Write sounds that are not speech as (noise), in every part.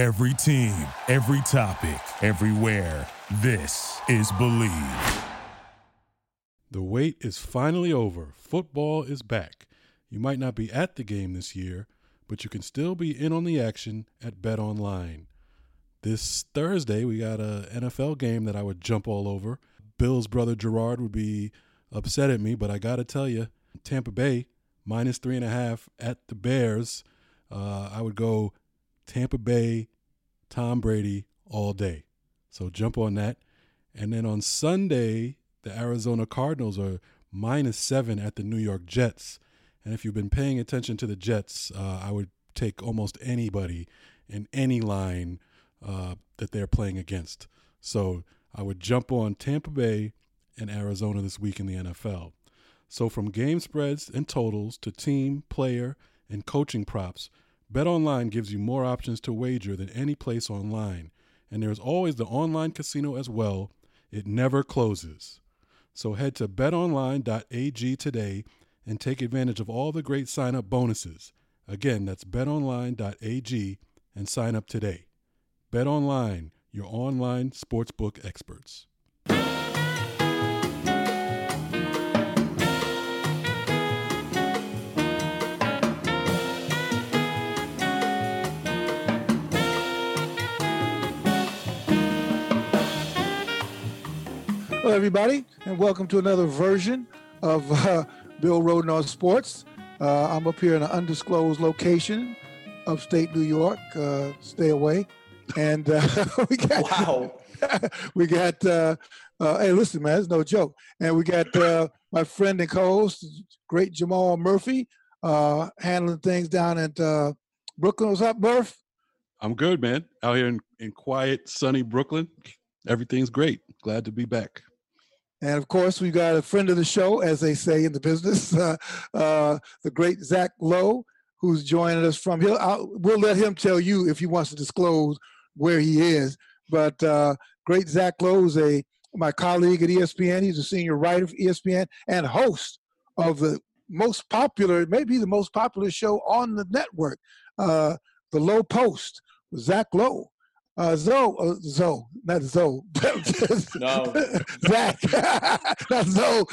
Every team, every topic, everywhere. This is Believe. The wait is finally over. Football is back. You might not be at the game this year, but you can still be in on the action at Bet Online. This Thursday, we got a NFL game that I would jump all over. Bill's brother Gerard would be upset at me, but I got to tell you, Tampa Bay minus three and a half at the Bears. Uh, I would go Tampa Bay, Tom Brady all day. So jump on that. And then on Sunday, the Arizona Cardinals are minus seven at the New York Jets. And if you've been paying attention to the Jets, uh, I would take almost anybody in any line uh, that they're playing against. So I would jump on Tampa Bay and Arizona this week in the NFL. So from game spreads and totals to team, player, and coaching props, BetOnline gives you more options to wager than any place online. And there's always the online casino as well. It never closes. So head to betonline.ag today and take advantage of all the great sign up bonuses. Again, that's betonline.ag and sign up today. BetOnline, your online sportsbook experts. Hello, everybody, and welcome to another version of uh, Bill Rhoden on Sports. Uh, I'm up here in an undisclosed location, upstate New York. Uh, stay away, and uh, (laughs) we got wow. (laughs) we got. Uh, uh, hey, listen, man, it's no joke. And we got my friend and co-host, great Jamal Murphy, handling things down at Brooklyn. What's up, Murph? I'm good, man. Out here in, in quiet, sunny Brooklyn. Everything's great. Glad to be back. And of course, we've got a friend of the show, as they say in the business, (laughs) uh, uh, the great Zach Lowe, who's joining us from. I'll, we'll let him tell you if he wants to disclose where he is. But uh, great Zach Lowe is a my colleague at ESPN. He's a senior writer for ESPN and host of the most popular, maybe the most popular show on the network, uh, the Lowe Post. Zach Lowe. Uh, Zoe, uh, Zoe, not Zoe. (laughs) no, (laughs) Zach, (laughs) not Zoe.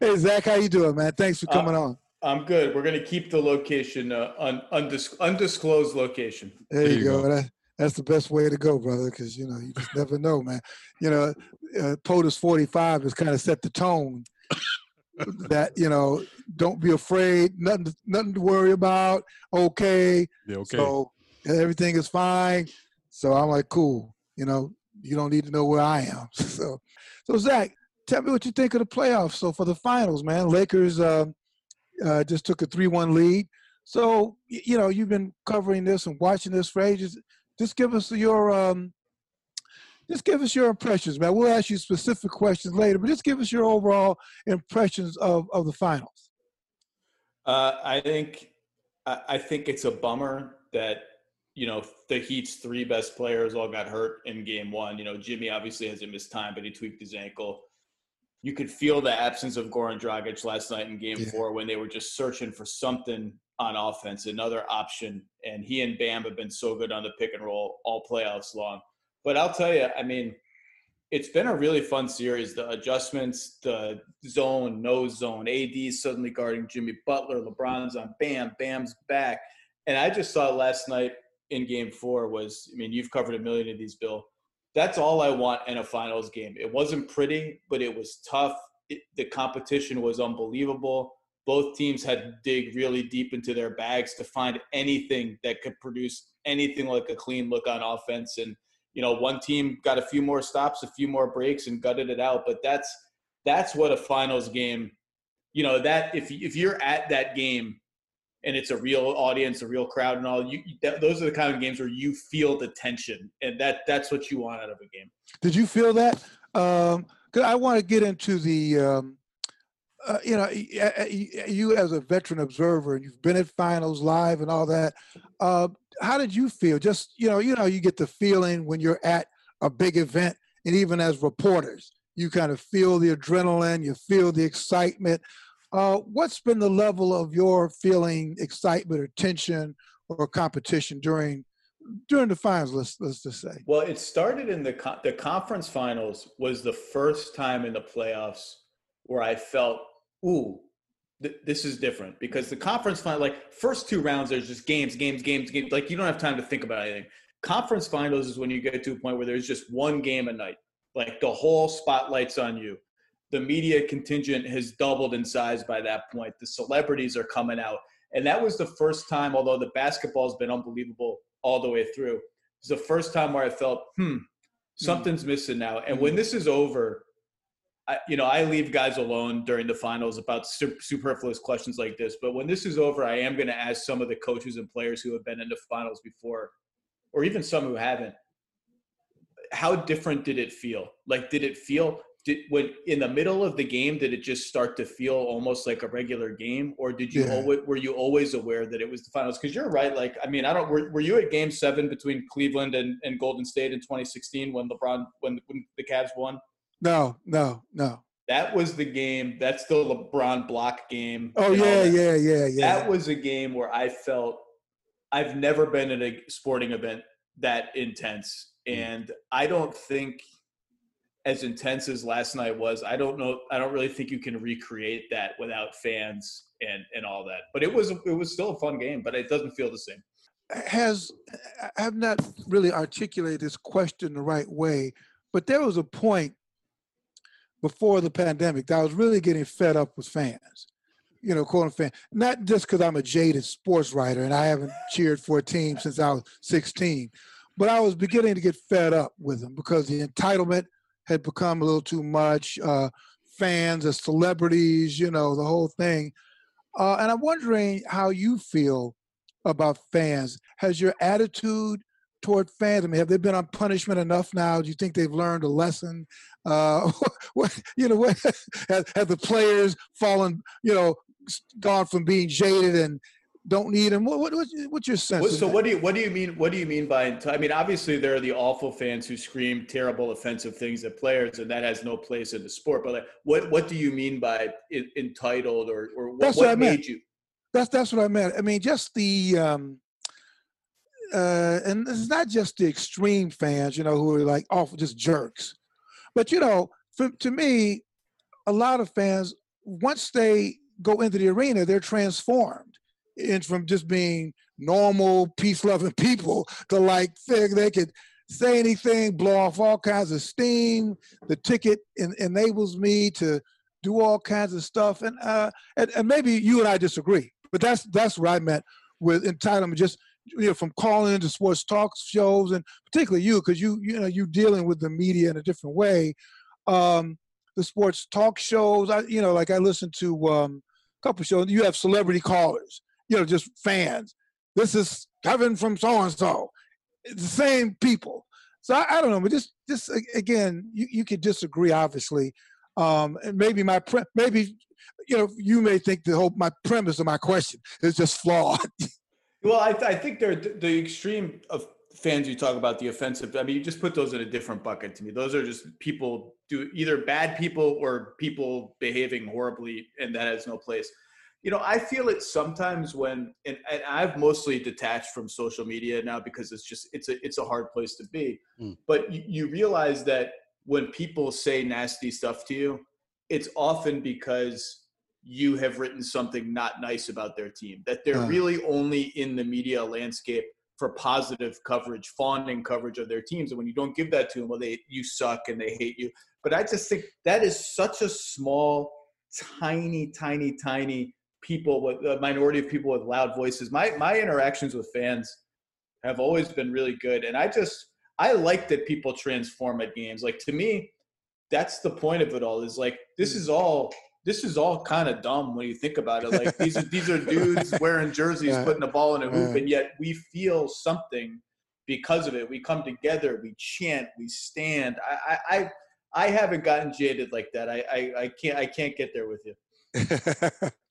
Hey, Zach, how you doing, man? Thanks for coming uh, on. I'm good. We're going to keep the location uh, un- undis- undisclosed location. There, there you, go. go. That, that's the best way to go, brother, because you know you just never know, man. You know, uh, POTUS 45 has kind of set the tone that you know, don't be afraid, nothing, nothing to worry about. Okay, yeah, okay. So everything is fine so I'm like, cool. You know, you don't need to know where I am. (laughs) so, so Zach, tell me what you think of the playoffs. So for the finals, man, Lakers uh, uh, just took a three-one lead. So you know, you've been covering this and watching this for ages. Just give us your um, just give us your impressions, man. We'll ask you specific questions later, but just give us your overall impressions of, of the finals. Uh, I think I think it's a bummer that you know, the Heat's three best players all got hurt in game one. You know, Jimmy obviously hasn't missed time, but he tweaked his ankle. You could feel the absence of Goran Dragic last night in game yeah. four when they were just searching for something on offense, another option. And he and Bam have been so good on the pick and roll all playoffs long. But I'll tell you, I mean, it's been a really fun series. The adjustments, the zone, no zone, AD suddenly guarding Jimmy Butler, LeBron's on Bam, Bam's back. And I just saw last night in game four was I mean, you've covered a million of these, Bill. That's all I want in a finals game. It wasn't pretty, but it was tough. It, the competition was unbelievable. Both teams had to dig really deep into their bags to find anything that could produce anything like a clean look on offense. And, you know, one team got a few more stops, a few more breaks, and gutted it out. But that's that's what a finals game, you know, that if if you're at that game and it's a real audience, a real crowd, and all. You that, those are the kind of games where you feel the tension, and that that's what you want out of a game. Did you feel that? Um, cause I want to get into the. Um, uh, you know, you as a veteran observer, and you've been at finals live and all that. Uh, how did you feel? Just you know, you know, you get the feeling when you're at a big event, and even as reporters, you kind of feel the adrenaline, you feel the excitement. Uh, what's been the level of your feeling excitement or tension or competition during during the finals. Let's let's just say. Well, it started in the the conference finals was the first time in the playoffs where I felt, ooh, th- this is different because the conference final, like first two rounds, there's just games, games, games, games. Like you don't have time to think about anything. Conference finals is when you get to a point where there's just one game a night. Like the whole spotlight's on you. The media contingent has doubled in size by that point. The celebrities are coming out. And that was the first time, although the basketball has been unbelievable all the way through, it's the first time where I felt, hmm, something's mm. missing now. And mm. when this is over, I, you know, I leave guys alone during the finals about superfluous questions like this. But when this is over, I am going to ask some of the coaches and players who have been in the finals before, or even some who haven't, how different did it feel? Like, did it feel did when in the middle of the game did it just start to feel almost like a regular game? Or did you yeah. always were you always aware that it was the finals? Because you're right like i mean i don't were, were you at game seven between cleveland and, and golden state in 2016 when lebron when, when the Cavs won? No no no. That was the game that's the lebron block game oh yeah yeah yeah yeah. That was a game where i felt i've never been at a sporting event that intense. Mm. and i don't think as intense as last night was, I don't know. I don't really think you can recreate that without fans and and all that. But it was it was still a fun game, but it doesn't feel the same. Has I have not really articulated this question the right way, but there was a point before the pandemic that I was really getting fed up with fans. You know, quote fan. Not just because I'm a jaded sports writer and I haven't cheered for a team since I was 16, but I was beginning to get fed up with them because the entitlement had become a little too much. Uh, fans as celebrities, you know, the whole thing. Uh, and I'm wondering how you feel about fans. Has your attitude toward fans? I mean, have they been on punishment enough now? Do you think they've learned a lesson? Uh, (laughs) what, you know, what, (laughs) have, have the players fallen, you know, gone from being jaded and don't need him. What, what what's your sense? so what do you what do you mean? What do you mean by? I mean, obviously there are the awful fans who scream terrible, offensive things at players, and that has no place in the sport. But like, what what do you mean by entitled or or what, that's what, what I made meant. you? That's that's what I meant. I mean, just the. um uh, and it's not just the extreme fans, you know, who are like awful, just jerks. But you know, for, to me, a lot of fans once they go into the arena, they're transformed and from just being normal, peace loving (laughs) people to like think they could say anything, blow off all kinds of steam. The ticket en- enables me to do all kinds of stuff, and, uh, and and maybe you and I disagree, but that's that's what I meant with entitlement. Just you know, from calling into sports talk shows, and particularly you, because you you know you dealing with the media in a different way. Um, the sports talk shows, I you know, like I listen to um, a couple shows. You have celebrity callers, you know, just fans. This is Kevin from so and so. The same people. So I, I, don't know, but just just again, you, you could disagree, obviously. Um, and maybe my pre- maybe you know you may think the whole my premise of my question is just flawed. (laughs) well, I, I think they're the extreme of fans you talk about the offensive. I mean, you just put those in a different bucket to me. Those are just people do either bad people or people behaving horribly, and that has no place you know, I feel it sometimes when, and, and, I've mostly detached from social media now because it's just it's a it's a hard place to be. Mm. But you, you realize that when people say nasty stuff to you, it's often because you have written something not nice about their team. That they're uh. really only in the media landscape for positive coverage, fawning coverage of their teams. And when you don't give that to them, well, they you suck and they hate you. But I just think that is such a small, tiny, tiny, tiny people with a minority of people with loud voices. My my interactions with fans have always been really good, and I just I like that people transform at games. Like to me, that's the point of it all. Is like this is all this is all kind of dumb when you think about it. Like these are (laughs) these are dudes wearing jerseys, putting a ball in a hoop, and yet we feel something because of it. We come together, we chant, we stand. I I I haven't gotten jaded like that. I I, I can't I can't get there with you. (laughs)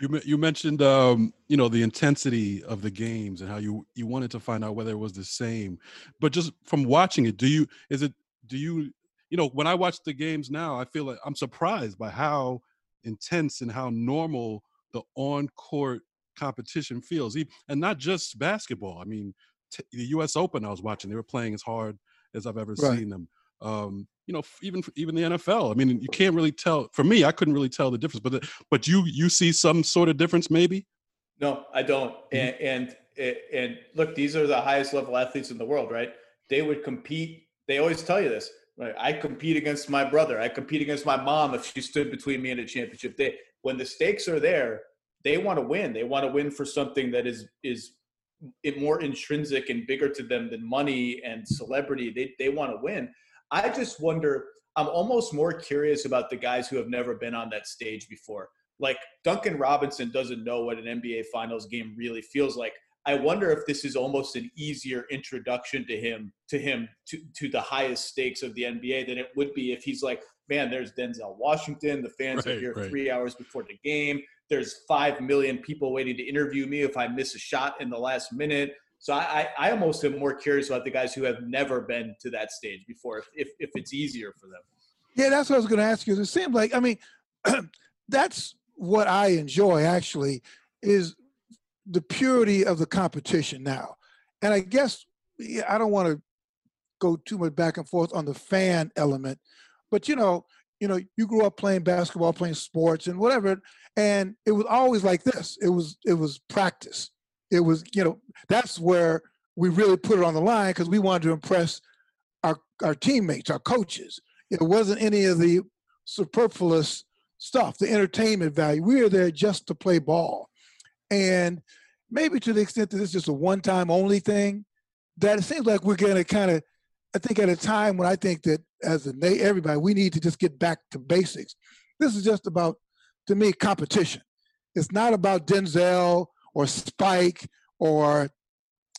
you you mentioned um, you know the intensity of the games and how you you wanted to find out whether it was the same, but just from watching it, do you is it do you you know when I watch the games now, I feel like I'm surprised by how intense and how normal the on court competition feels, and not just basketball. I mean, t- the U.S. Open. I was watching; they were playing as hard as I've ever Right. seen them. Um, you know, even even the NFL. I mean, you can't really tell. For me, I couldn't really tell the difference. But the, but you you see some sort of difference, maybe. No, I don't. Mm-hmm. And, and and look, these are the highest level athletes in the world, right? They would compete. They always tell you this. Right? I compete against my brother. I compete against my mom if she stood between me and a championship. They when the stakes are there, they want to win. They want to win for something that is is more intrinsic and bigger to them than money and celebrity. They they want to win. I just wonder. I'm almost more curious about the guys who have never been on that stage before. Like Duncan Robinson doesn't know what an NBA Finals game really feels like. I wonder if this is almost an easier introduction to him to him to, to the highest stakes of the NBA than it would be if he's like, man, there's Denzel Washington. The fans are here right. three hours before the game. There's five million people waiting to interview me if I miss a shot in the last minute. So I, I, almost am more curious about the guys who have never been to that stage before, if, if, if it's easier for them. Yeah, that's what I was going to ask you. It seems like, I mean, (clears throat) that's what I enjoy actually is the purity of the competition now. And I guess I don't want to go too much back and forth on the fan element, but you know, you know, you grew up playing basketball, playing sports and whatever, and it was always like this. It was it was practice. It was, you know, that's where we really put it on the line because we wanted to impress our our teammates, our coaches. It wasn't any of the superfluous stuff, the entertainment value. We are there just to play ball. And maybe to the extent that it's just a one time only thing, that it seems like we're going to kind of, I think at a time when I think that as a everybody, we need to just get back to basics. This is just about, to me, competition. It's not about Denzel or Spike or,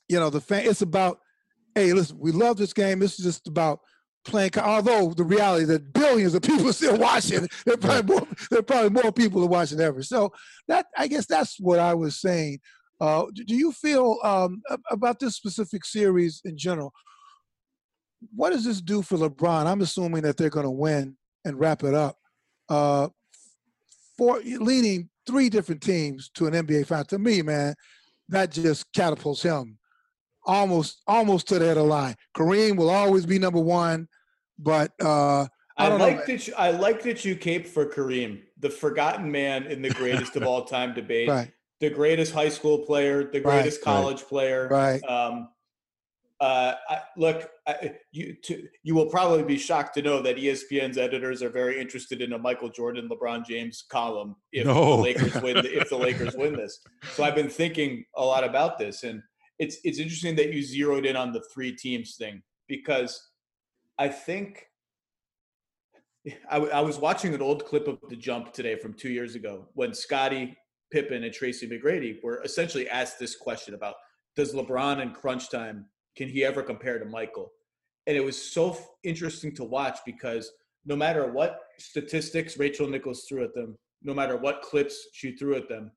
you know, the fan. It's about, hey, listen, we love this game. This is just about playing. Although the reality that billions of people (laughs) are still watching, there are probably more. There are probably more people are watching ever. So that I guess that's what I was saying. Uh, do do you feel um, about this specific series in general? What does this do for LeBron? I'm assuming that they're going to win and wrap it up. Uh, for leading three different teams to an NBA final, to me, man, that just catapults him almost almost to the head of the line. Kareem will always be number one, but uh, I I, know, like that. You, I like that you cape for Kareem, the forgotten man in the greatest of (laughs) all time debate, right, the greatest high school player, the greatest right. college player. right, Um, uh, I, look, I, you to, you will probably be shocked to know that ESPN's editors are very interested in a Michael Jordan, LeBron James column if No. the Lakers win. If the (laughs) Lakers win this, so I've been thinking a lot about this, and it's it's interesting that you zeroed in on the three teams thing because I think I, w- I was watching an old clip of the jump today from two years ago when Scottie Pippen and Tracy McGrady were essentially asked this question about does LeBron in crunch time can he ever compare to Michael? And it was so f- interesting to watch because no matter what statistics Rachel Nichols threw at them, no matter what clips she threw at them,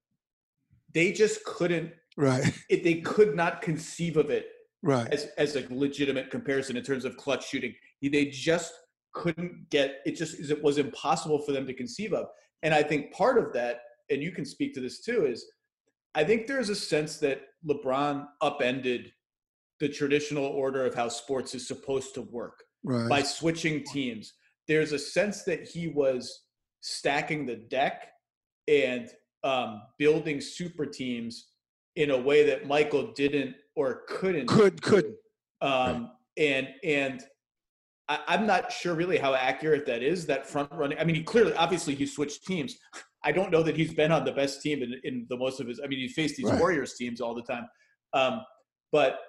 they just couldn't. right, (laughs) It, they could not conceive of it right. as as a legitimate comparison in terms of clutch shooting. They just couldn't get it. Just it was impossible for them to conceive of. And I think part of that, and you can speak to this too, is I think there's a sense that LeBron upended the traditional order of how sports is supposed to work Right. by switching teams. There's a sense that he was stacking the deck and um, building super teams in a way that Michael didn't or couldn't Could couldn't. um, and and I, I'm not sure really how accurate that is. That front running. I mean, he clearly, obviously, he switched teams. I don't know that he's been on the best team in, in the most of his. I mean, he faced these Right. Warriors teams all the time. Um, but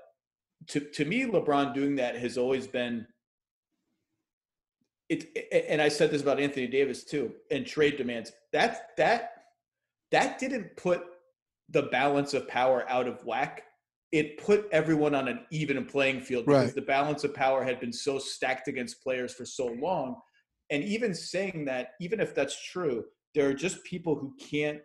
to to me, LeBron doing that has always been. It and I said this about Anthony Davis too, and trade demands. That that that didn't put the balance of power out of whack. It put everyone on an even playing field because Right. the balance of power had been so stacked against players for so long. And even saying that, even if that's true, there are just people who can't.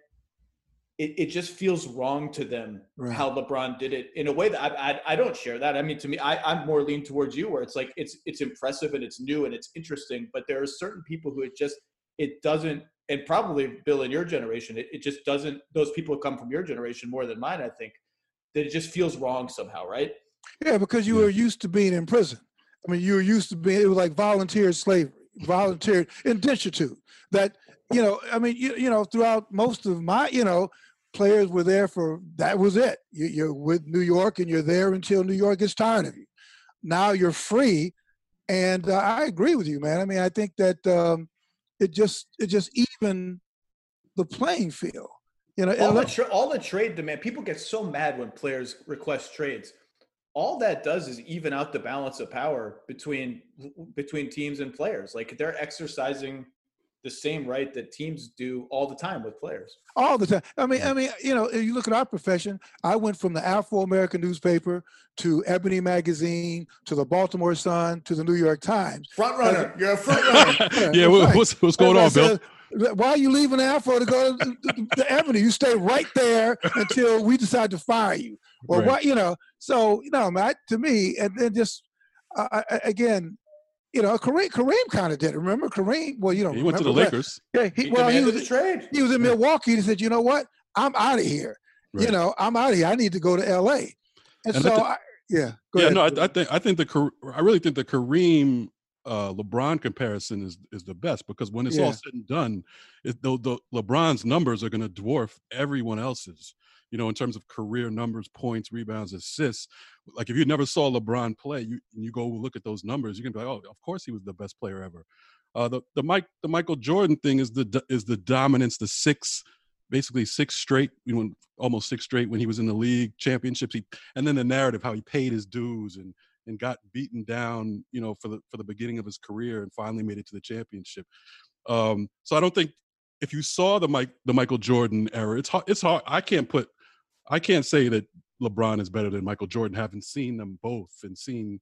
It, it just feels wrong to them Right. how LeBron did it in a way that I, I I don't share that. I mean, to me, I, I'm more lean towards you, where it's like it's it's impressive and it's new and it's interesting, but there are certain people who it just it doesn't and probably bill in your generation it, it just doesn't those people come from your generation more than mine i think that it just feels wrong somehow right Yeah, because you Yeah. were used to being in prison. I mean, you were used to being. It was like volunteer slavery, volunteer indentured. That you know, I mean, you, you know, throughout most of my, you know, players were there for that was it. You, you're with New York, and you're there until New York gets tired of you. Now you're free, and uh, I agree with you, man. I mean, I think that um, it just it just even the playing field. You know, all the, tra- all the trade demand people get so mad when players request trades all that does is even out the balance of power between between teams and players like they're exercising the same right that teams do all the time with players all the time. I mean, I mean, you know, if you look at our profession. I went from the Afro American newspaper to Ebony magazine to the Baltimore Sun to the New York Times. front runner you're a front runner (laughs) Yeah, yeah, right. what's what's going Everybody on, Bill? says, Why are you leaving Afro to go to, to, to Ebony? You stay right there until we decide to fire you, or Right. what? You know. So you know, man, to me, and then just uh, I- I- again, you know, Kareem, Kareem kind of did it. Remember Kareem? Well, you know, He went to the remember that. Lakers. Yeah, he, he well, he was, the trade he was in Milwaukee. He said, "You know what? I'm out of here. You know, I'm out of here. I need to go to L.A." And, And I so, I, yeah, go yeah, ahead. no, I, I think I think the Kar- I really think the Kareem uh, LeBron comparison is is the best because when it's Yeah. all said and done, it, the, the LeBron's numbers are going to dwarf everyone else's. You know, in terms of career numbers, points, rebounds, assists. Like if you never saw LeBron play, you you go look at those numbers, you can be like, oh, of course he was the best player ever. Uh, the the Mike the Michael Jordan thing is the is the dominance, the six, basically six straight, you know, almost six straight when he was in the league championships. He and then the narrative how he paid his dues and and got beaten down, you know, for the for the beginning of his career and finally made it to the championship. Um, so I don't think if you saw the Mike the Michael Jordan era, it's hard. It's hard. I can't put, I can't say that LeBron is better than Michael Jordan. Having seen them both and seen,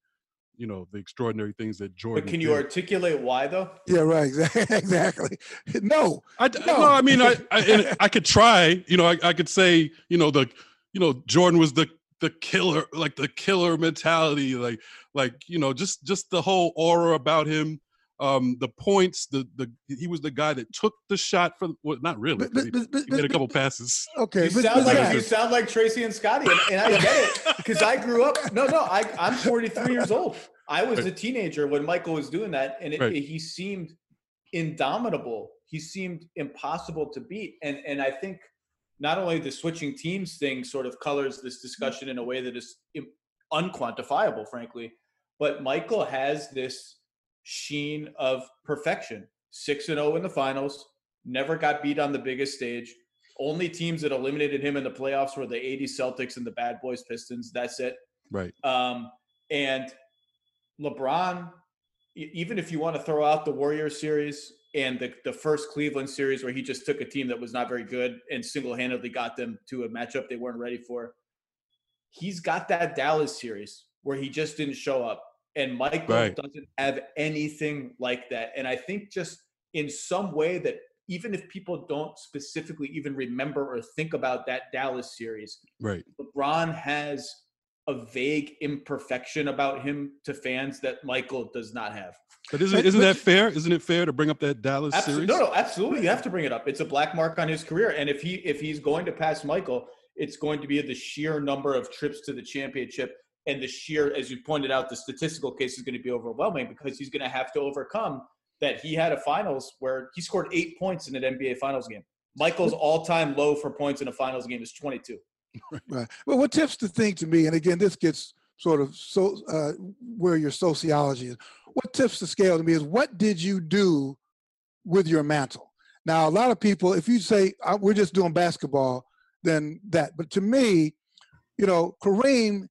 you know, the extraordinary things that Jordan. but can you did. articulate why though yeah, right. (laughs) Exactly. exactly. (laughs) No, I d- No. no. I mean, I I, (laughs) I could try. You know, I, I could say, you know, the you know Jordan was the the killer, like the killer mentality, like like you know, just just the whole aura about him. Um, the points, the the he was the guy that took the shot for well, not really. but, he, but, but, he made a couple passes. okay. you but- sound but like Zach, you sound like Tracy and Scotty, and, and I get it because I grew up. No, no, I, I'm 43 years old. I was a teenager when Michael was doing that, and it, Right. he seemed indomitable. He seemed impossible to beat, and and I think not only the switching teams thing sort of colors this discussion in a way that is unquantifiable, frankly, but Michael has this sheen of perfection. Six and zero in the finals, never got beat on the biggest stage. Only teams that eliminated him in the playoffs were the 80 Celtics and the Bad Boys Pistons. That's it. Right. Um, and LeBron, even if you want to throw out the Warriors series and the, the first Cleveland series where he just took a team that was not very good and single handedly got them to a matchup they weren't ready for, he's got that Dallas series where he just didn't show up. And Michael Right. doesn't have anything like that. And I think just in some way that even if people don't specifically even remember or think about that Dallas series, Right. LeBron has a vague imperfection about him to fans that Michael does not have. But isn't isn't that fair? Isn't it fair to bring up that Dallas Absolutely, series? no, no, absolutely. You have to bring it up. It's a black mark on his career, and if he if he's going to pass Michael, it's going to be the sheer number of trips to the championship and the sheer, as you pointed out, the statistical case is going to be overwhelming because he's going to have to overcome that he had a finals where he scored eight points in an NBA Finals game. Michael's all-time low for points in a finals game is 22. (laughs) Right. Well, what tips the thing to me, and again, this gets sort of so uh, where your sociology is. What tips the scale to me is what did you do with your mantle? Now, a lot of people, if you say we're just doing basketball, then that. But to me, you know, Kareem,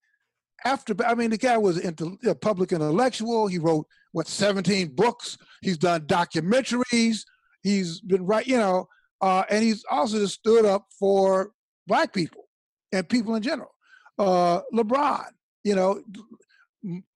after I mean, the guy was into a public intellectual. He wrote what 17 books. He's done documentaries. He's been right, you know, uh, and he's also just stood up for black people and people in general. Uh, LeBron, you know,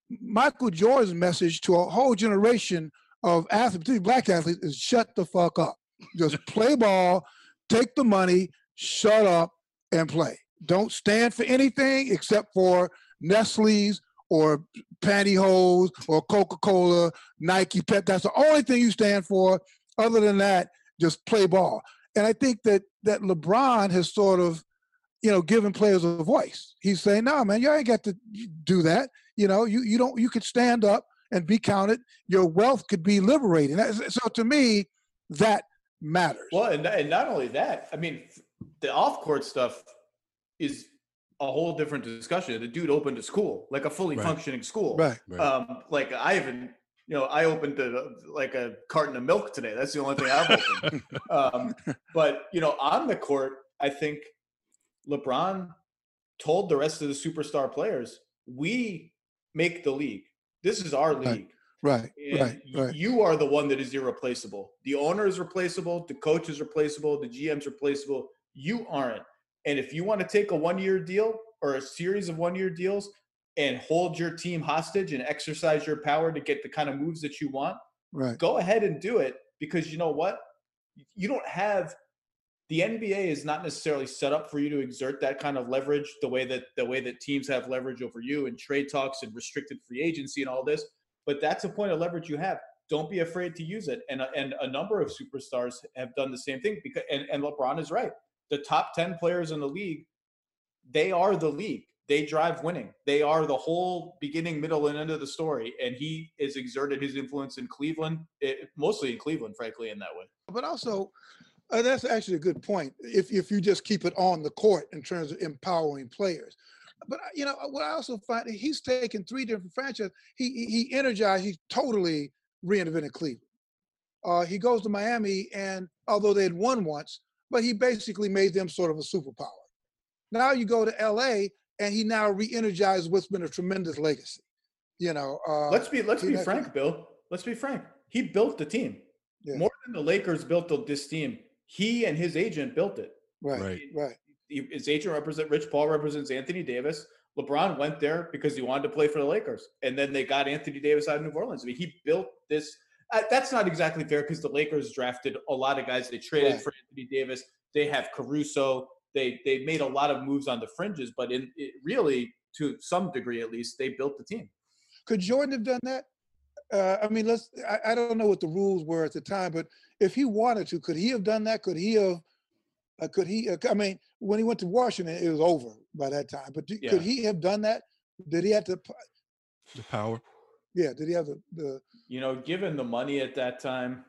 Michael Jordan's message to a whole generation of athletes, particularly black athletes, is shut the fuck up. Just (laughs) play ball, take the money, shut up, and play. Don't stand for anything except for Nestle's or pantyhose or Coca-Cola, Nike, Pep. That's the only thing you stand for. Other than that, just play ball. And I think that that LeBron has sort of you know, giving players a voice. He's saying, "No, man, you ain't got to do that. You know, you you don't. You could stand up and be counted. Your wealth could be liberated." So to me, that matters. Well, and, and not only that, I mean, the off court stuff is a whole different discussion. The dude opened a school, like a fully right. functioning school. Right. Um, like I even, you know, I opened a, like a carton of milk today. That's the only thing I've opened. (laughs) um, but you know, on the court, I think LeBron told the rest of the superstar players, "We make the league. This is our league." Right. Right. Right. You are the one that is irreplaceable. The owner is replaceable. The coach is replaceable. The GM's replaceable. You aren't. And if you want to take a one year deal or a series of one year deals and hold your team hostage and exercise your power to get the kind of moves that you want, right. go ahead and do it because you know what? You don't have the NBA is not necessarily set up for you to exert that kind of leverage the way that the way that teams have leverage over you and trade talks and restricted free agency and all this. But that's a point of leverage you have. Don't be afraid to use it. And and a number of superstars have done the same thing because and, and LeBron is right the top 10 players in the league, they are the league. They drive winning. They are the whole beginning, middle, and end of the story. And he has exerted his influence in Cleveland, it, eh, mostly in Cleveland, frankly, in that way. But also, uh, that's actually a good point. If if you just keep it on the court in terms of empowering players, but uh, you know what I also find he's taken three different franchises. He he energized. He totally reinvented Cleveland. Uh, he goes to Miami, and although they had won once, but he basically made them sort of a superpower. Now you go to LA and he now re-energized what's been a tremendous legacy. You know, uh, let's be let's be frank, Bill. Let's be frank. He built the team yeah. more than the Lakers built this team. He and his agent built it. Right, right. right. His agent represents Rich Paul represents Anthony Davis. LeBron went there because he wanted to play for the Lakers, and then they got Anthony Davis out of New Orleans. I mean, he built this uh, that's not exactly fair because the Lakers drafted a lot of guys. They traded right. for Anthony Davis. They have Caruso. They they made a lot of moves on the fringes, but in it really, to some degree at least, they built the team. Could Jordan have done that? Uh, I mean, let's. I, I, don't know what the rules were at the time, but if he wanted to, could he have done that? Could he have? Uh, could he? Uh, I mean, when he went to Washington, it was over by that time. But do, yeah. could he have done that? Did he have to? The power. Yeah. Did he have the, the you know, given the money at that time,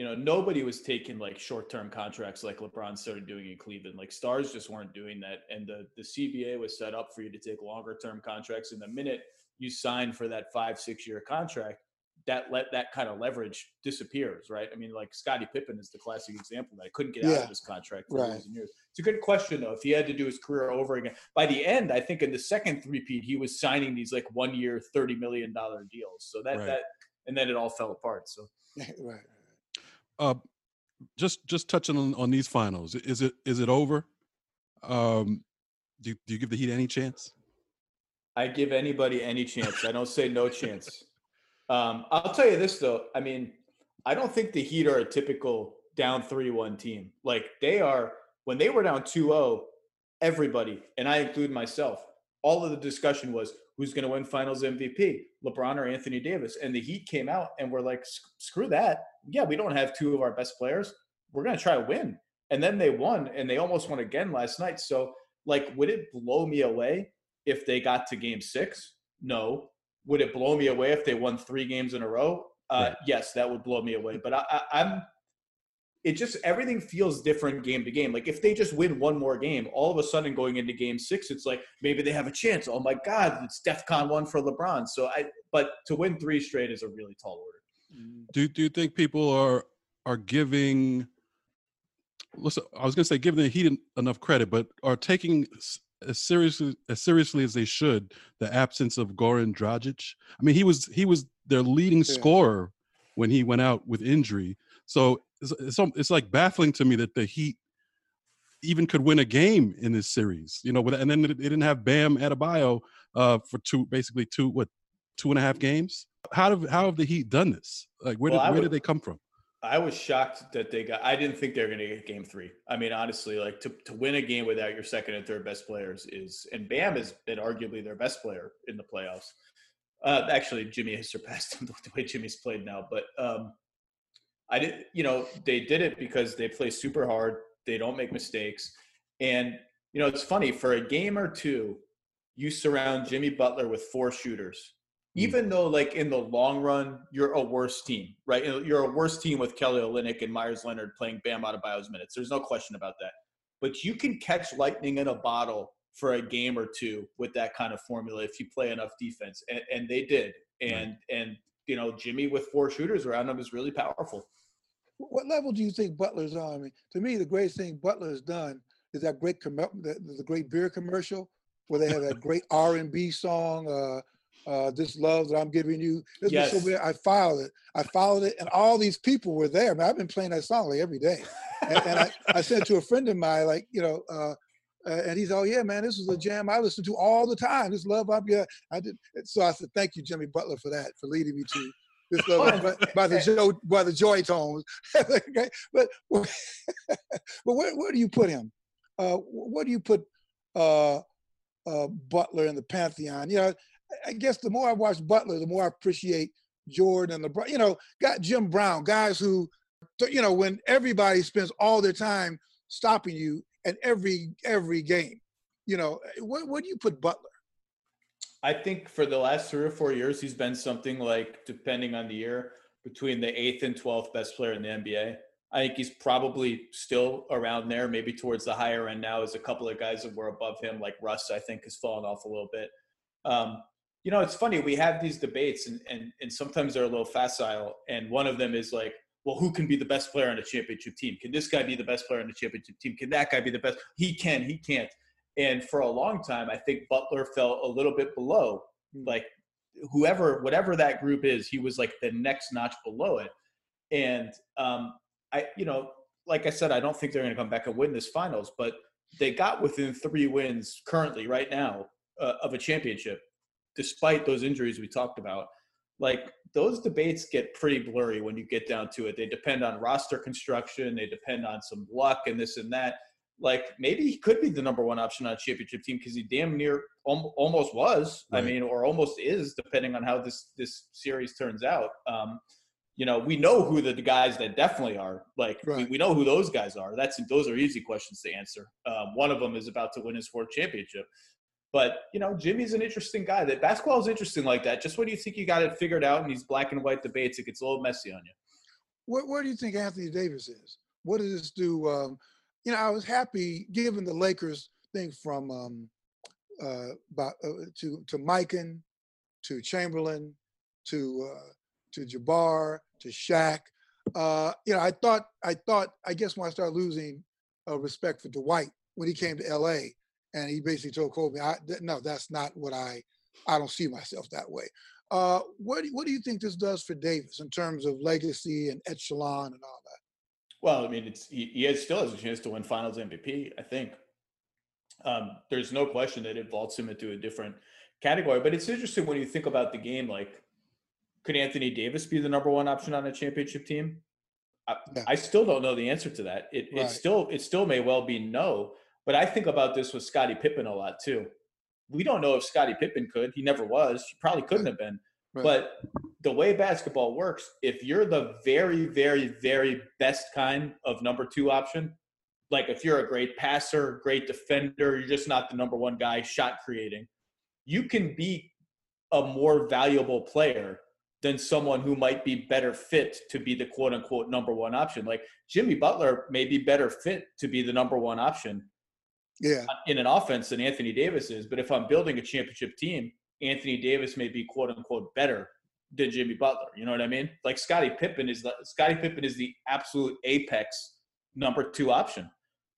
you know, nobody was taking like short-term contracts like LeBron started doing in Cleveland. Like stars just weren't doing that, and the the CBA was set up for you to take longer-term contracts. And the minute you sign for that five six-year contract, that let that kind of leverage disappears, right? I mean, like Scottie Pippen is the classic example that I couldn't get yeah. out of his contract for right. years and years. It's a good question though. If he had to do his career over again, by the end, I think in the second three-peat, he was signing these like one-year, thirty million dollar deals. So that right. that and then it all fell apart. So (laughs) right. Uh, just just touching on, on these finals, is it is it over? Um, do do you give the Heat any chance? I give anybody any chance. I don't say no chance. (laughs) Um, I'll tell you this though. I mean, I don't think the Heat are a typical down 3-1 team. Like they are when they were down 2-0, everybody, and I include myself, all of the discussion was who's going to win finals MVP, LeBron or Anthony Davis. And the Heat came out and were like, screw that. Yeah, we don't have two of our best players. We're going to try to win. And then they won and they almost won again last night. So, like, would it blow me away if they got to game six? No. Would it blow me away if they won three games in a row? Uh. Yes, that would blow me away. But I, I, I'm it just everything feels different game to game. Like if they just win one more game, all of a sudden going into game six, it's like maybe they have a chance. Oh my God, it's DEFCON one for LeBron. So I but to win three straight is a really tall order. Do do you think people are are giving listen, I was gonna say giving the Heat enough credit, but are taking as seriously as seriously as they should the absence of Goran Dragic. I mean, he was he was their leading yeah. scorer when he went out with injury. So it's, it's, it's like baffling to me that the Heat even could win a game in this series, you know, and then they didn't have Bam Adebayo uh, for two, basically two, what, two and a half games. How have how have the Heat done this? Like, where well, did where would, did they come from? I was shocked that they got. I didn't think they were going to get game three. I mean, honestly, like to to win a game without your second and third best players is, and Bam has been arguably their best player in the playoffs. Uh, actually, Jimmy has surpassed him (laughs) the way Jimmy's played now, but um, I did, you know, they did it because they play super hard. They don't make mistakes. And You know, it's funny for a game or two, you surround Jimmy Butler with four shooters. Mm. Even though, like in the long run, you're a worse team, right? You're a worse team with Kelly Olynyk and Meyers Leonard playing Bam Adebayo's minutes. There's no question about that. But you can catch lightning in a bottle for a game or two with that kind of formula if you play enough defense, and, and they did. And and you know, Jimmy with four shooters around him is really powerful. What level do you think Butler's on? I mean, to me, the greatest thing Butler has done is that great com- the, the great beer commercial where they have that (laughs) great R and B song. Uh, uh, this love that I'm giving you. This Yes. so weird. I followed it. I followed it, and all these people were there. Man, I've been playing that song like every day. And, and I, (laughs) I said to a friend of mine, like, you know, uh, uh, and he's, oh yeah, man, this is a jam I listen to all the time. This love up, yeah. I did. So I said, thank you, Jimmy Butler, for that, for leading me to this (laughs) love by, by the Joe, by the Joy Tones. (laughs) okay, but (laughs) but where, where do you put him? Uh, where do you put uh, uh, Butler in the pantheon? You know, I- I guess the more I watch Butler, the more I appreciate Jordan and LeBron. You know, got Jim Brown, guys who, you know, when everybody spends all their time stopping you at every every game. You know, where, where do you put Butler? I think for the last three or four years, he's been something like, depending on the year, between the eighth and 12th best player in the NBA. I think he's probably still around there, maybe towards the higher end now, as a couple of guys that were above him, like Russ, I think, has fallen off a little bit. Um, you know, it's funny, we have these debates, and, and, and sometimes they're a little facile. And one of them is like, well, who can be the best player on a championship team? Can this guy be the best player on a championship team? Can that guy be the best? He can, he can't. And for a long time, I think Butler fell a little bit below. Like whoever, whatever that group is, he was like the next notch below it. And um, I, you know, like I said, I don't think they're going to come back and win this finals, but they got within three wins currently, right now, uh, of a championship, despite those injuries we talked about. Like those debates get pretty blurry when you get down to it. They depend on roster construction, they depend on some luck and this and that. Like maybe he could be the number one option on a championship team because he damn near al- almost was. I mean, or almost is, depending on how this this series turns out. Um, you know, we know who the guys that definitely are. Like we, Right. we know who those guys are. That's those are easy questions to answer. Um, one of them is about to win his fourth championship. But you know, Jimmy's an interesting guy. That basketball is interesting like that. Just when do you think you got it figured out in these black and white debates, it gets a little messy on you. Where, where do you think Anthony Davis is? What does this do? Um, you know, I was happy given the Lakers thing from um, uh, about, uh, to to Mikan, to Chamberlain, to uh, to Jabbar, to Shaq. Uh, you know, I thought I thought I guess when I started losing uh, respect for Dwight when he came to L.A. and he basically told Kobe, I, th- "No, that's not what I. I don't see myself that way." Uh, what do, what do you think this does for Davis in terms of legacy and echelon and all that? Well, I mean, it's he, he has, still has a chance to win Finals MVP. I think um, there's no question that it vaults him into a different category. But it's interesting when you think about the game. Like, could Anthony Davis be the number one option on a championship team? I, Yeah. I still don't know the answer to that. It, Right. it still it still may well be no. But I think about this with Scottie Pippen a lot too. We don't know if Scottie Pippen could. He never was. He probably couldn't have been. Right. But the way basketball works, if you're the very, very, very best kind of number two option, like if you're a great passer, great defender, you're just not the number one guy shot creating, you can be a more valuable player than someone who might be better fit to be the quote unquote number one option. Like Jimmy Butler may be better fit to be the number one option Yeah, in an offense than Anthony Davis is. But if I'm building a championship team, Anthony Davis may be quote unquote better than Jimmy Butler. You know what I mean? Like Scottie Pippen is the Scottie Pippen is the absolute apex number two option.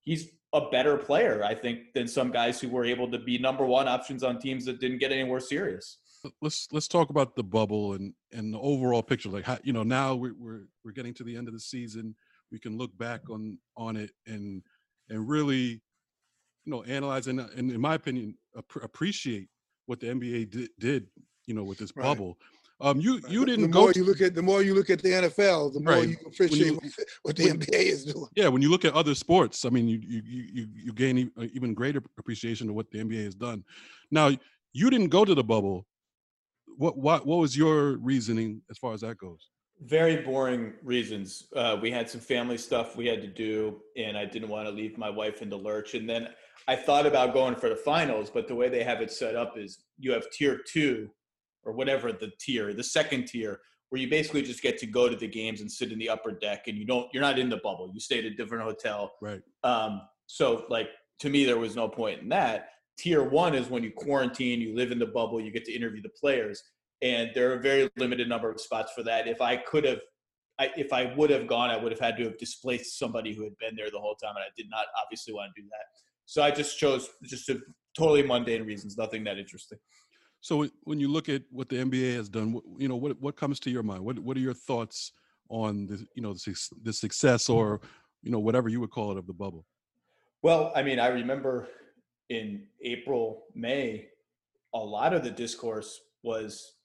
He's a better player, I think, than some guys who were able to be number one options on teams that didn't get anywhere serious. let's let's talk about the bubble and and the overall picture like how you know now we're we're, we're getting to the end of the season we can look back on on it and and really you know analyze and, and in my opinion ap- appreciate what the nba did, did you know with this Right. bubble um you you didn't the go more to- you look at the more you look at the NFL, the more Right. you appreciate you- what, what the when- NBA is doing. yeah when you look at other sports i mean you you you you, you gain uh, even greater appreciation of what the nba has done now you didn't go to the bubble what what what was your reasoning as far as that goes Very boring reasons. Uh, we had some family stuff we had to do, and I didn't want to leave my wife in the lurch. And then I thought about going for the finals, but the way they have it set up is you have tier two or whatever the tier, the second tier, where you basically just get to go to the games and sit in the upper deck, and you don't, you're not in the bubble. You stay at a different hotel. Right. Um, so, like to me, there was no point in that. Tier one is when you quarantine, you live in the bubble, you get to interview the players and there are a very limited number of spots for that. If I could have, I, if I would have gone, I would have had to have displaced somebody who had been there the whole time, and I did not obviously want to do that. So I just chose just a totally mundane reasons, nothing that interesting. So when you look at what the NBA has done, you know what what comes to your mind? What what are your thoughts on the you know the success or you know whatever you would call it of the bubble? Well, I mean, I remember in April, May, a lot of the discourse was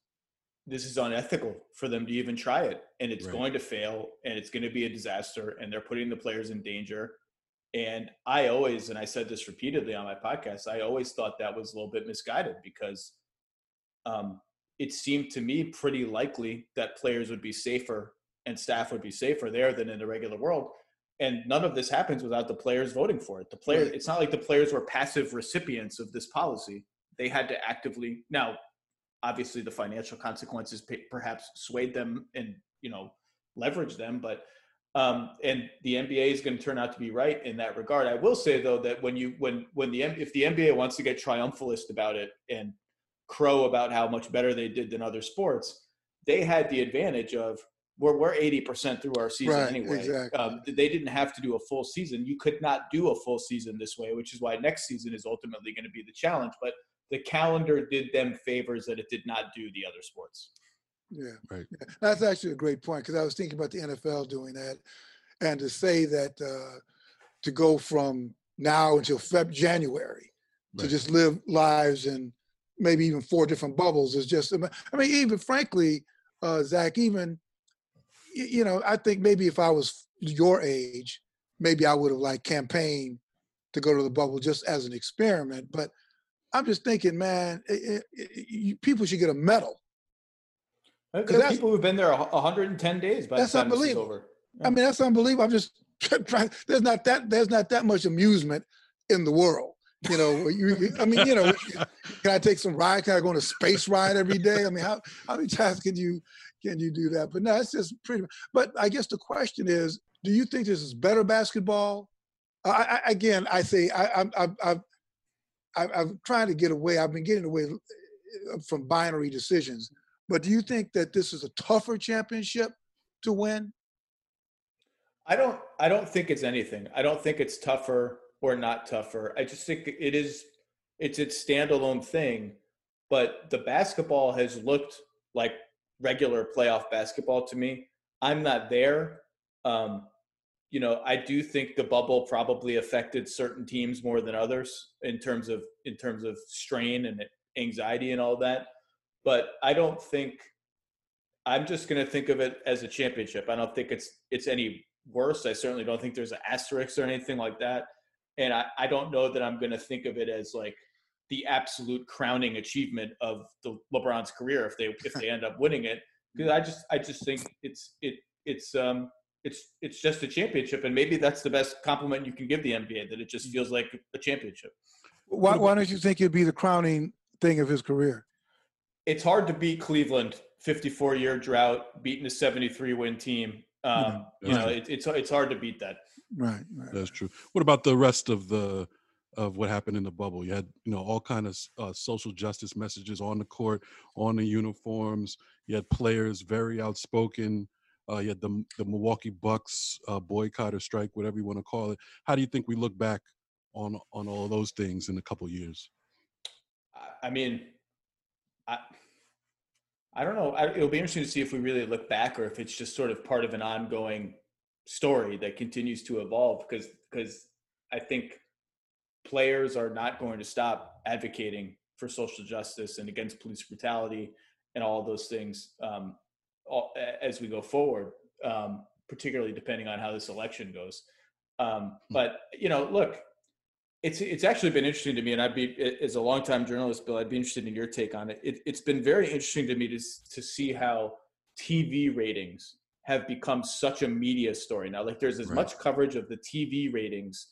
this is unethical for them to even try it and it's right. going to fail and it's going to be a disaster and they're putting the players in danger and i always and i said this repeatedly on my podcast i always thought that was a little bit misguided because um, it seemed to me pretty likely that players would be safer and staff would be safer there than in the regular world. And none of this happens without the players voting for it. The players it's not like the players were passive recipients of this policy. They had to actively now obviously the financial consequences perhaps swayed them and you know leverage them but um, and the NBA is going to turn out to be right in that regard. I will say though that when you when when the if the NBA wants to get triumphalist about it and crow about how much better they did than other sports, they had the advantage of we're we're eighty percent through our season right, anyway. Exactly. Um, they didn't have to do a full season. You could not do a full season this way, which is why next season is ultimately going to be the challenge. But the calendar did them favors that it did not do the other sports. Yeah, right. Yeah. That's actually a great point because I was thinking about the NFL doing that, and to say that uh, to go from now until Feb January right. to just live lives in maybe even four different bubbles is just. I mean, even frankly, uh, Zach, even you know, I think maybe if I was your age, maybe I would have like campaigned to go to the bubble just as an experiment, but I'm just thinking, man, it, it, it, people should get a medal. Are people who've been there 110 days by that's the time unbelievable. over. Yeah. I mean, that's unbelievable. I'm just (laughs) trying. There's not that. There's not that much amusement in the world. You know, you, I mean, you know, (laughs) can I take some ride? Can I go on a space ride every day? I mean, how how many times can you can you do that? But no, it's just pretty. But I guess the question is, do you think this is better basketball? I, I again, I say I, I, I, I, I'm trying to get away. I've been getting away uh, from binary decisions. But do you think that this is a tougher championship to win? I don't. I don't think it's anything. I don't think it's tougher or not tougher. I just think it is. It's its standalone thing. But the basketball has looked like regular playoff basketball to me. I'm not there. Um, you know, I do think the bubble probably affected certain teams more than others in terms of in terms of strain and anxiety and all that. But I don't think I'm just going to think of it as a championship. I don't think it's it's any worse. I certainly don't think there's an asterisk or anything like that. And I, I don't know that I'm going to think of it as like the absolute crowning achievement of the LeBron's career if they if they end up winning it (laughs) because I just I just think it's it it's um it's it's just a championship, and maybe that's the best compliment you can give the NBA that it just feels like a championship. Why, why don't you think it'd be the crowning thing of his career? It's hard to beat Cleveland, 54 year drought, beating a 73 win team. Um, You know, it, it's it's hard to beat that. Right, right. That's true. What about the rest of the of what happened in the bubble? You had you know all kind of uh, social justice messages on the court, on the uniforms. You had players very outspoken uh, you had the the Milwaukee Bucks uh, boycott or strike, whatever you want to call it. How do you think we look back on on all those things in a couple years? I mean, I I don't know. I, it'll be interesting to see if we really look back or if it's just sort of part of an ongoing story that continues to evolve. Because because I think players are not going to stop advocating for social justice and against police brutality and all those things. Um, as we go forward, um, particularly depending on how this election goes. Um, hmm. but you know, look, it's it's actually been interesting to me, and I'd be as a longtime journalist, Bill, I'd be interested in your take on it. it. It's been very interesting to me to to see how TV ratings have become such a media story now. Like there's as Right. much coverage of the TV ratings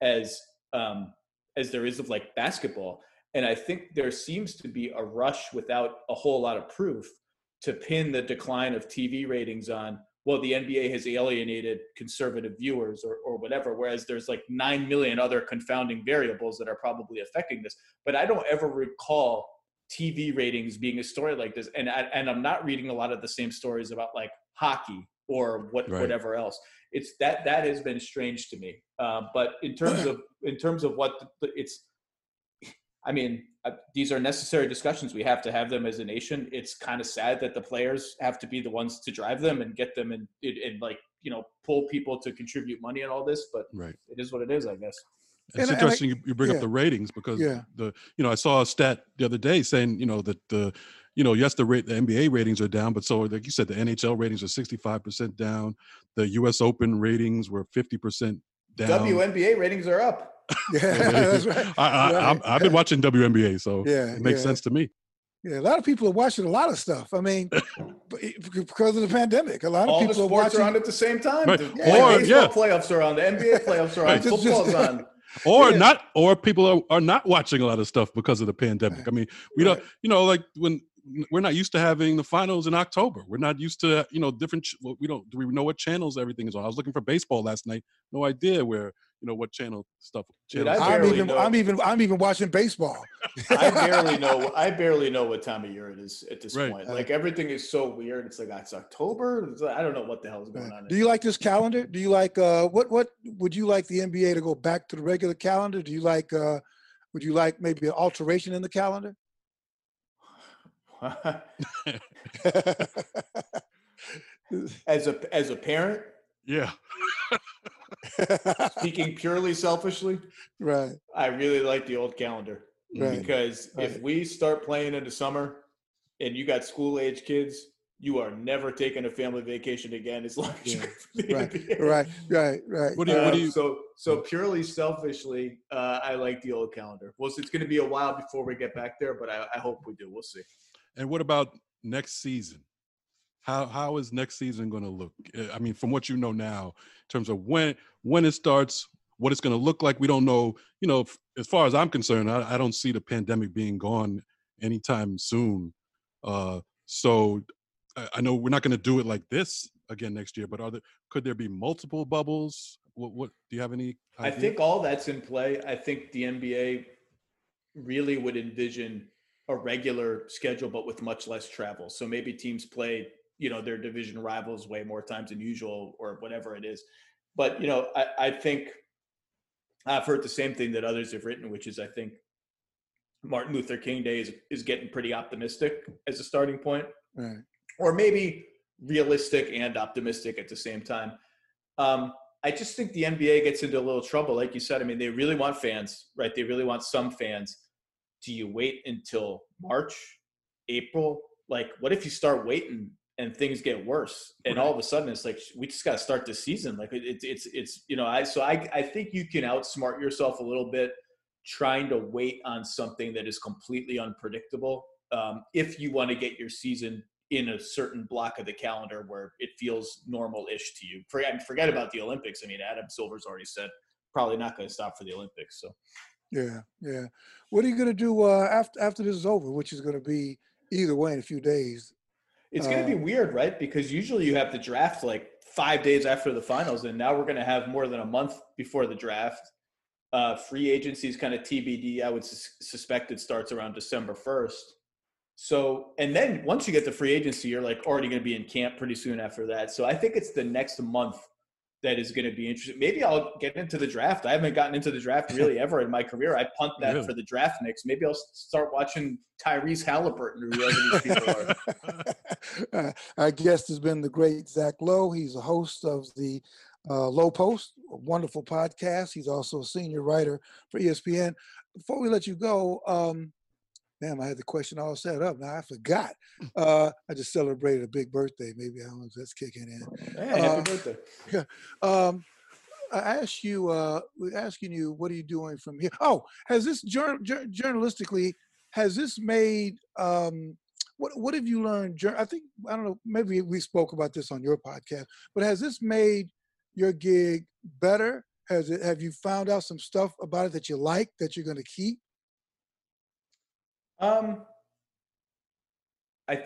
as um, as there is of like basketball, and I think there seems to be a rush without a whole lot of proof to pin the decline of TV ratings on. Well, the NBA has alienated conservative viewers or, or whatever, whereas there's like 9 million other confounding variables that are probably affecting this. But I don't ever recall TV ratings being a story like this. And I, and I'm not reading a lot of the same stories about like hockey or what Right. whatever else. It's that that has been strange to me. Uh, but in terms (clears throat) of in terms of what the, it's, I mean, uh, these are necessary discussions. We have to have them as a nation. It's kind of sad that the players have to be the ones to drive them and get them and and, and like you know pull people to contribute money and all this. But Right. it is what it is, I guess. It's And I- interesting you, you bring yeah. up the ratings because Yeah. the you know I saw a stat the other day saying you know that the you know yes the rate the NBA ratings are down but so like you said the NHL ratings are 65 percent down the U.S. Open ratings were 50 percent down. WNBA ratings are up. (laughs) Yeah, that's right. I, I, Right. I'm, I've been watching WNBA so Yeah, it makes yeah. sense to me. Yeah, a lot of people are watching a lot of stuff. I mean, (laughs) because of the pandemic, a lot of All the people are sports watching. are on at the same time. Right. The Or, baseball yeah. playoffs are on. The NBA (laughs) playoffs are on. Right. Football's just- on. or Yeah. not or people are, are not watching a lot of stuff because of the pandemic i mean we don't you know like when we're not used to having the finals in october we're not used to you know different ch- well, we don't do we know what channels everything is on i was looking for baseball last night no idea where you know what channel stuff Dude, I I'm even, know. I'm even, I'm even watching baseball. I (laughs) barely know. I barely know what time of year it is at this Right. point. Like everything is so weird. It's like it's October. It's like- I don't know what the hell is going on. Do you like this calendar? Do you like uh, what? What would you like the NBA to go back to the regular calendar? Do you like? Uh, would you like maybe an alteration in the calendar? (laughs) as a as a parent, yeah (laughs) speaking purely selfishly, right, I really like the old calendar right. because if we start playing in the summer and you got school age kids, you are never taking a family vacation again as long as Yeah. you're (laughs) Right, right, right, right. What do you- what Uh, do you- so so purely selfishly, uh, I like the old calendar. Well, it's going to be a while before we get back there, but I, I hope we do. We'll see. And what about next season? How how is next season going to look? Uh, i mean from what you know now in terms of when when it starts what it's going to look like we don't know you know as far as i'm concerned i, I don't see the pandemic being gone anytime soon. Uh so i, I know we're not going to do it like this again next year but are there could there be multiple bubbles? What what do you have any I think all that's in play. I think the NBA really would envision a regular schedule, but with much less travel. So maybe teams play, you know, their division rivals way more times than usual, or whatever it is. But you know, I, I think I've heard the same thing that others have written, which is I think Martin Luther King Day is is getting pretty optimistic as a starting point right. or maybe realistic and optimistic at the same time. Um, I just think the NBA gets into a little trouble. Like you said, I mean, they really want fans, right? They really want some fans. Do you wait until March, April? Like, what if you start waiting and things get worse? And all of a sudden, it's like we just got to start the season. Like, it, it's it's it's you know, I so I I think you can outsmart yourself a little bit trying to wait on something that is completely unpredictable. Um, if you want to get your season in a certain block of the calendar where it feels normal-ish to you. Forget, forget about the Olympics. I mean, Adam Silver's already said probably not going to stop for the Olympics. So Yeah, yeah. What are you gonna do uh, after after this is over? Which is gonna be either way in a few days. it's going to be Uh, weird, right? Because usually you have the draft like five days after the finals, and now we're going to have more than a month before the draft. Uh, free agency is kind of TBD. I would sus- suspect it starts around December 1st. So, and then once you get the free agency, you're like already going to be in camp pretty soon after that. So I think it's the next month that is going to be interesting. Maybe I'll get into the draft. I haven't gotten into the draft (laughs) really ever in my career. I punt that Really? for the draft next. Maybe I'll start watching Tyrese Halliburton or whoever these people are. Uh, (laughs) (laughs) Our guest has been the great Zach Lowe. He's a host of the uh, Lowe Post, a wonderful podcast. He's also a senior writer for ESPN. Before we let you go, um, damn, I had the question all set up. Now I forgot. (laughs) Uh, I just celebrated a big birthday. Maybe I don't know if that's kicking in. Hey, happy Uh, birthday. (laughs) Um, I asked you, uh, we're asking you, what are you doing from here? Oh, has this jour- jour- journalistically, has this made um, what what have you learned? I think I don't know. Maybe we spoke about this on your podcast, but has this made your gig better? Has it? Have you found out some stuff about it that you like that you're going to keep? Um, I,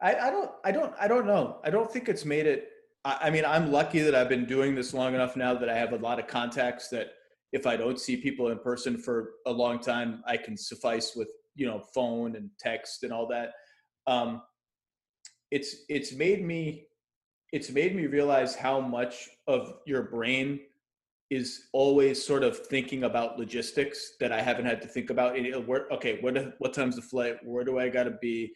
I, I don't, I don't, I don't know. I don't think it's made it. I, I mean, I'm lucky that I've been doing this long enough now that I have a lot of contacts that if I don't see people in person for a long time, I can suffice with you know phone and text and all that. Um, it's it's made me it's made me realize how much of your brain is always sort of thinking about logistics that I haven't had to think about. It- where, okay, what what time's the flight? Where do I got to be?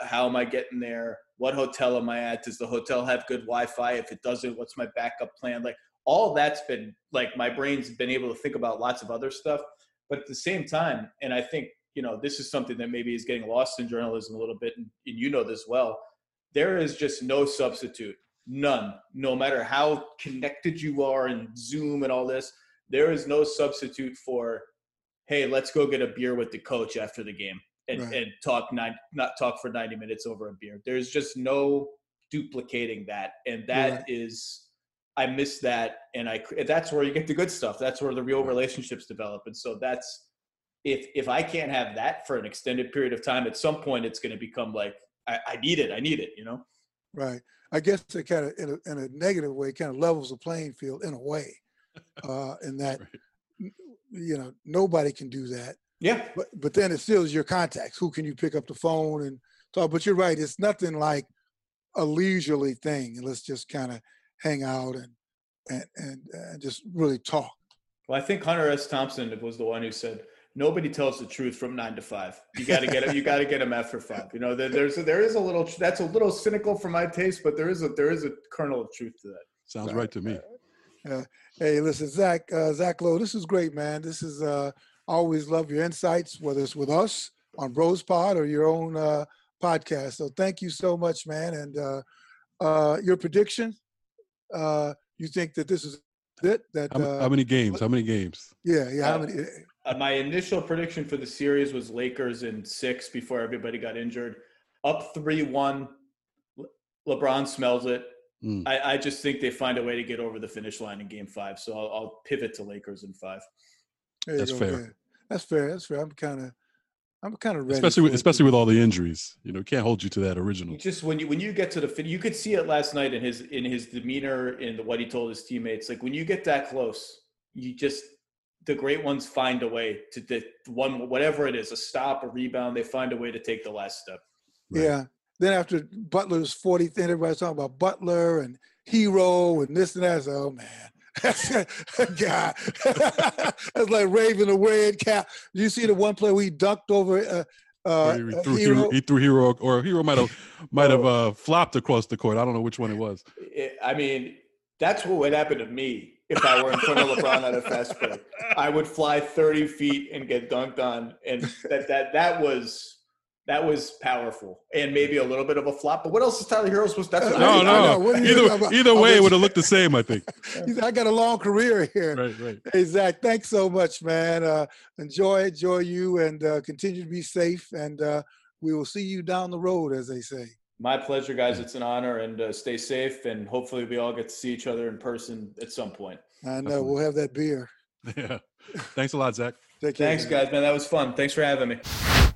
How am I getting there? What hotel am I at? Does the hotel have good Wi-Fi? If it doesn't, what's my backup plan? Like all that's been like my brain's been able to think about lots of other stuff. But at the same time, and I think you know this is something that maybe is getting lost in journalism a little bit, and, and you know this well. There is just no substitute None. No matter how connected you are and Zoom and all this, there is no substitute for, hey, let's go get a beer with the coach after the game and, Right. and talk nine not talk for 90 minutes over a beer. There's just no duplicating that. And that is. I miss that. And I that's where you get the good stuff. That's where the real relationships develop. And so that's if if I can't have that for an extended period of time, at some point it's gonna become like I, I need it, I need it, you know? Right. I guess it kind of, in a, in a negative way, kind of levels the playing field in a way, uh, in that, (laughs) Right. you know, nobody can do that. Yeah. But but then it still is your contacts. Who can you pick up the phone and talk? But you're right. It's nothing like a leisurely thing. And let's just kind of hang out and and and, and just really talk. Well, I think Hunter S. Thompson was the one who said, "Nobody tells the truth from nine to five. You got to get it. You got to get them after five. You know, there, there's there is a little that's a little cynical for my taste, but there is a there is a kernel of truth to that. Sounds Right. right to me. Hey, listen, Zach, uh, Zach Lowe, this is great, man. This is uh, always love your insights, whether it's with us on Bros Pod or your own uh, podcast. So thank you so much, man. And uh, uh, your prediction, uh, you think that this is it? That How, uh, how many games? How many games? yeah, yeah. How Uh, many? Uh, my initial prediction for the series was Lakers in six before everybody got injured. Up three one. LeBron smells it. Mm. I, I just think they find a way to get over the finish line in Game Five. So I'll, I'll pivot to Lakers in five. there that's go, fair. yeah. That's fair. That's fair. I'm kind of, I'm kind of ready. Especially with, especially with all the injuries. You know, can't hold you to that original. just when you when you get to the fin, you could see it last night in his in his demeanor and what he told his teammates. Like when you get that close, you just the great ones find a way to the one whatever it is, a stop, a rebound. They find a way to take the last step. Right. Yeah. Then after Butler's 40th, and everybody's talking about Butler and Herro and this and that. So, oh man, (laughs) God, (laughs) that's like raving away at cap. You see the one play we dunked over uh, uh, he, uh, threw Herro? Herro, he threw Herro, or Herro might have might have uh, flopped across the court. I don't know which one it was. It- I mean, that's what would happen to me if I were in front of LeBron at a fast break. I would fly 30 feet and get dunked on, and that that that was that was powerful and maybe a little bit of a flop. But what else is Tyler Herro supposed? That's what No, I know. no. What are you talking Either either way, it would have looked the same. I think. (laughs) I got a long career here. Right, right. Hey Zach, thanks so much, man. Uh, enjoy, enjoy you, and uh, continue to be safe. And uh, we will see you down the road, as they say. My pleasure, guys. It's an honor, and uh, stay safe. And hopefully, we all get to see each other in person at some point. I know Definitely. we'll have that beer. (laughs) Yeah. Thanks a lot, Zach. Take care. Thanks, man. guys, man. That was fun. Thanks for having me.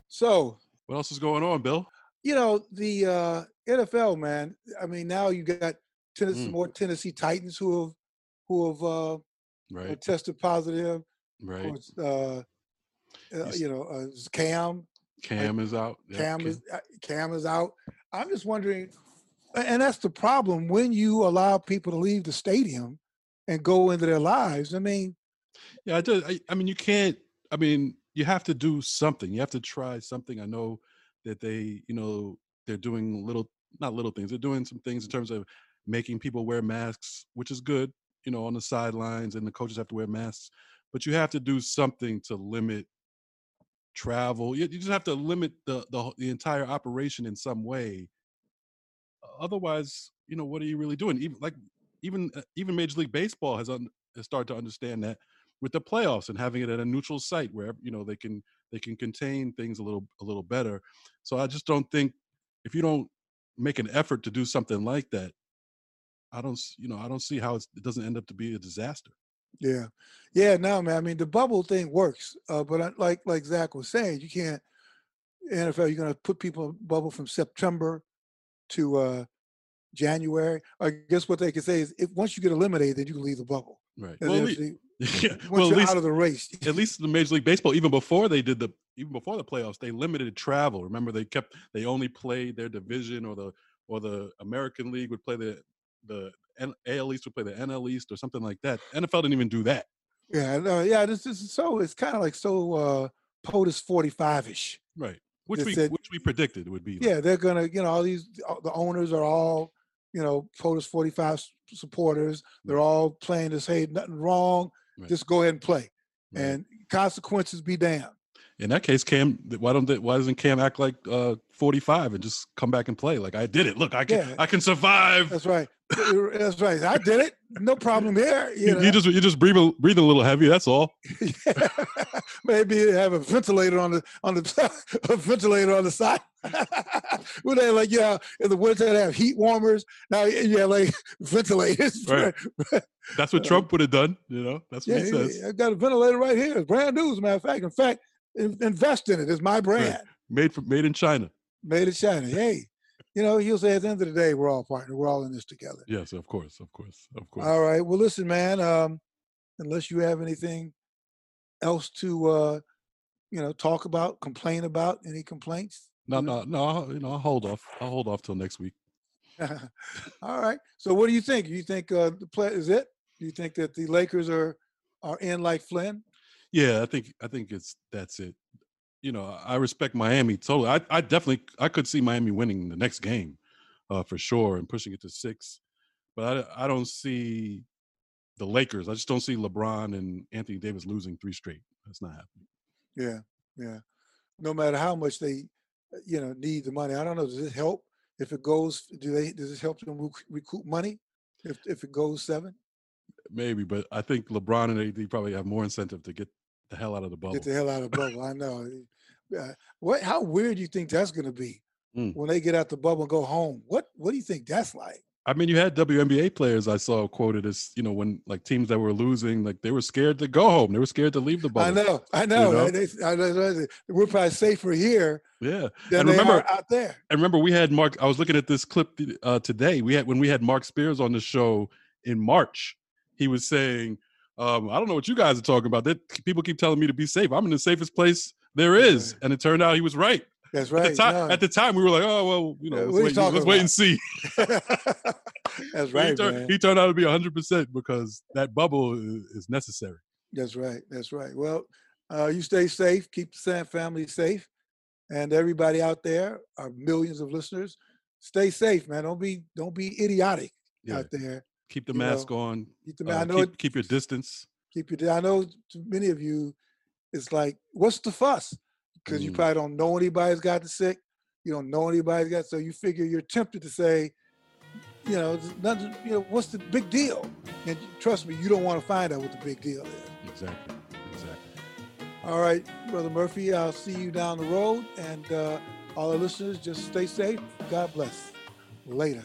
So, What else is going on, Bill? you know, the uh, NFL, man. I mean, now you got Tennessee, Mm. more Tennessee Titans who have who have uh, uh, Right, tested positive. Of right. course, uh, uh, Yes. you know, uh, Cam, Cam is out. Yeah, Cam is uh, Cam is out. I'm just wondering, and that's the problem when you allow people to leave the stadium and go into their lives. I mean, Yeah, I just, I, I mean, you can't. I mean, you have to do something. You have to try something. I know that they, you know, they're doing little, not little things. They're doing some things in terms of making people wear masks, which is good. You know, on the sidelines, and the coaches have to wear masks. But you have to do something to limit travel. You, you just have to limit the, the the entire operation in some way. Otherwise, you know, what are you really doing? Even like even uh, even Major League Baseball has un, has started to understand that with the playoffs and having it at a neutral site where you know they can they can contain things a little a little better. So I just don't think if you don't make an effort to do something like that, I don't you know I don't see how it doesn't end up to be a disaster. Yeah, yeah. No, man. I mean, the bubble thing works, uh, but like like Zach was saying, you can't NFL. You're going to put people in bubble from September to uh, January. I guess what they can say is, if once you get eliminated, then you can leave the bubble. Right. And Well, then at if lea- they- (laughs) yeah. well, at least out of the race. at least the Major League Baseball, even before they did the even before the playoffs, they limited travel. Remember, they kept they only played their division or the or the American League would play the the AL East would play the NL East or something like that. NFL didn't even do that. Yeah, no, yeah. This, is so. It's kind of like so uh, POTUS 45 ish. Right. Which we said- which we predicted it would be. like- Yeah, they're gonna. You know, all these the owners are all you know POTUS forty five supporters. They're all playing this. Hey, nothing wrong. Right. Just go ahead and play. Right. And consequences be damned. In that case, Cam, why don't they, why doesn't Cam act like uh, 45 and just come back and play? Like I did it. Look, I can Yeah. I can survive. That's right. That's right. I did it. No problem here. You know? you just you just breathe a, breathing a little heavy. That's all. (laughs) Maybe have a ventilator on the on the (laughs) a ventilator on the side. (laughs) When they like yeah, in the winter they have heat warmers. Now you have like ventilators. Right. That's what Trump would have done. You know, that's what Yeah, he says. I got a ventilator right here. It's brand new, as a matter of fact. In fact, invest in it. It's my brand. Made from made in China. Made in China. Hey, you know, he'll say at the end of the day, we're all partners. We're all in this together. Yes, of course, of course, of course. All right. Well, listen, man. Um, unless you have anything else to, uh, you know, talk about, complain about, any complaints? No, no, no. I'll, you know, I'll hold off. I'll hold off till next week. (laughs) All right. So, what do you think? You think uh, the play is it? Do you think that the Lakers are are in like Flynn? Yeah, I think I think it's that's it. You know, I respect Miami totally. I, I definitely I could see Miami winning the next game, uh, for sure, and pushing it to six. But I I don't see the Lakers. I just don't see LeBron and Anthony Davis losing three straight. That's not happening. Yeah, yeah. No matter how much they, uh, you know, need the money. I don't know. Does it help if it goes? Do they? Does it help them recoup money if if it goes seven? Maybe, but I think LeBron and AD probably have more incentive to get the hell out of the bubble. Get the hell out of the bubble. I know. Uh, what? How weird do you think that's going to be Mm. when they get out the bubble and go home? What What do you think that's like? I mean, you had WNBA players I saw quoted as, you know, when like teams that were losing, like they were scared to go home. They were scared to leave the bubble. I know. I know. know? They, I know. We're probably safer here Yeah. than And they remember- out there. And remember, we had Mark. I was looking at this clip uh, today. We had when we had Mark Spears on the show in March. He was saying, um, "I don't know what you guys are talking about. That people keep telling me to be safe. I'm in the safest place there is." And it turned out he was right. That's At right. the time, no. at the time, we were like, "Oh well, you know, Yeah, let's, wait, let's wait and see." (laughs) That's right, he, turned, man. he turned out to be 100 percent because that bubble is, is necessary. That's right. That's right. Well, uh, you stay safe. Keep the Sam family safe, and everybody out there, our millions of listeners, stay safe, man. Don't be don't be idiotic Yeah. out there. Keep the mask know, on. Keep the, uh, I know keep, it, keep your distance. keep your. I know to many of you, it's like, what's the fuss? Because you Mm. probably don't know anybody's got the sick. You don't know anybody's got, so you figure you're tempted to say, you know, nothing. You know, what's the big deal? And trust me, you don't want to find out what the big deal is. Exactly. Exactly. All right, Brother Murphy, I'll see you down the road. And uh, all our listeners, just stay safe. God bless. Later.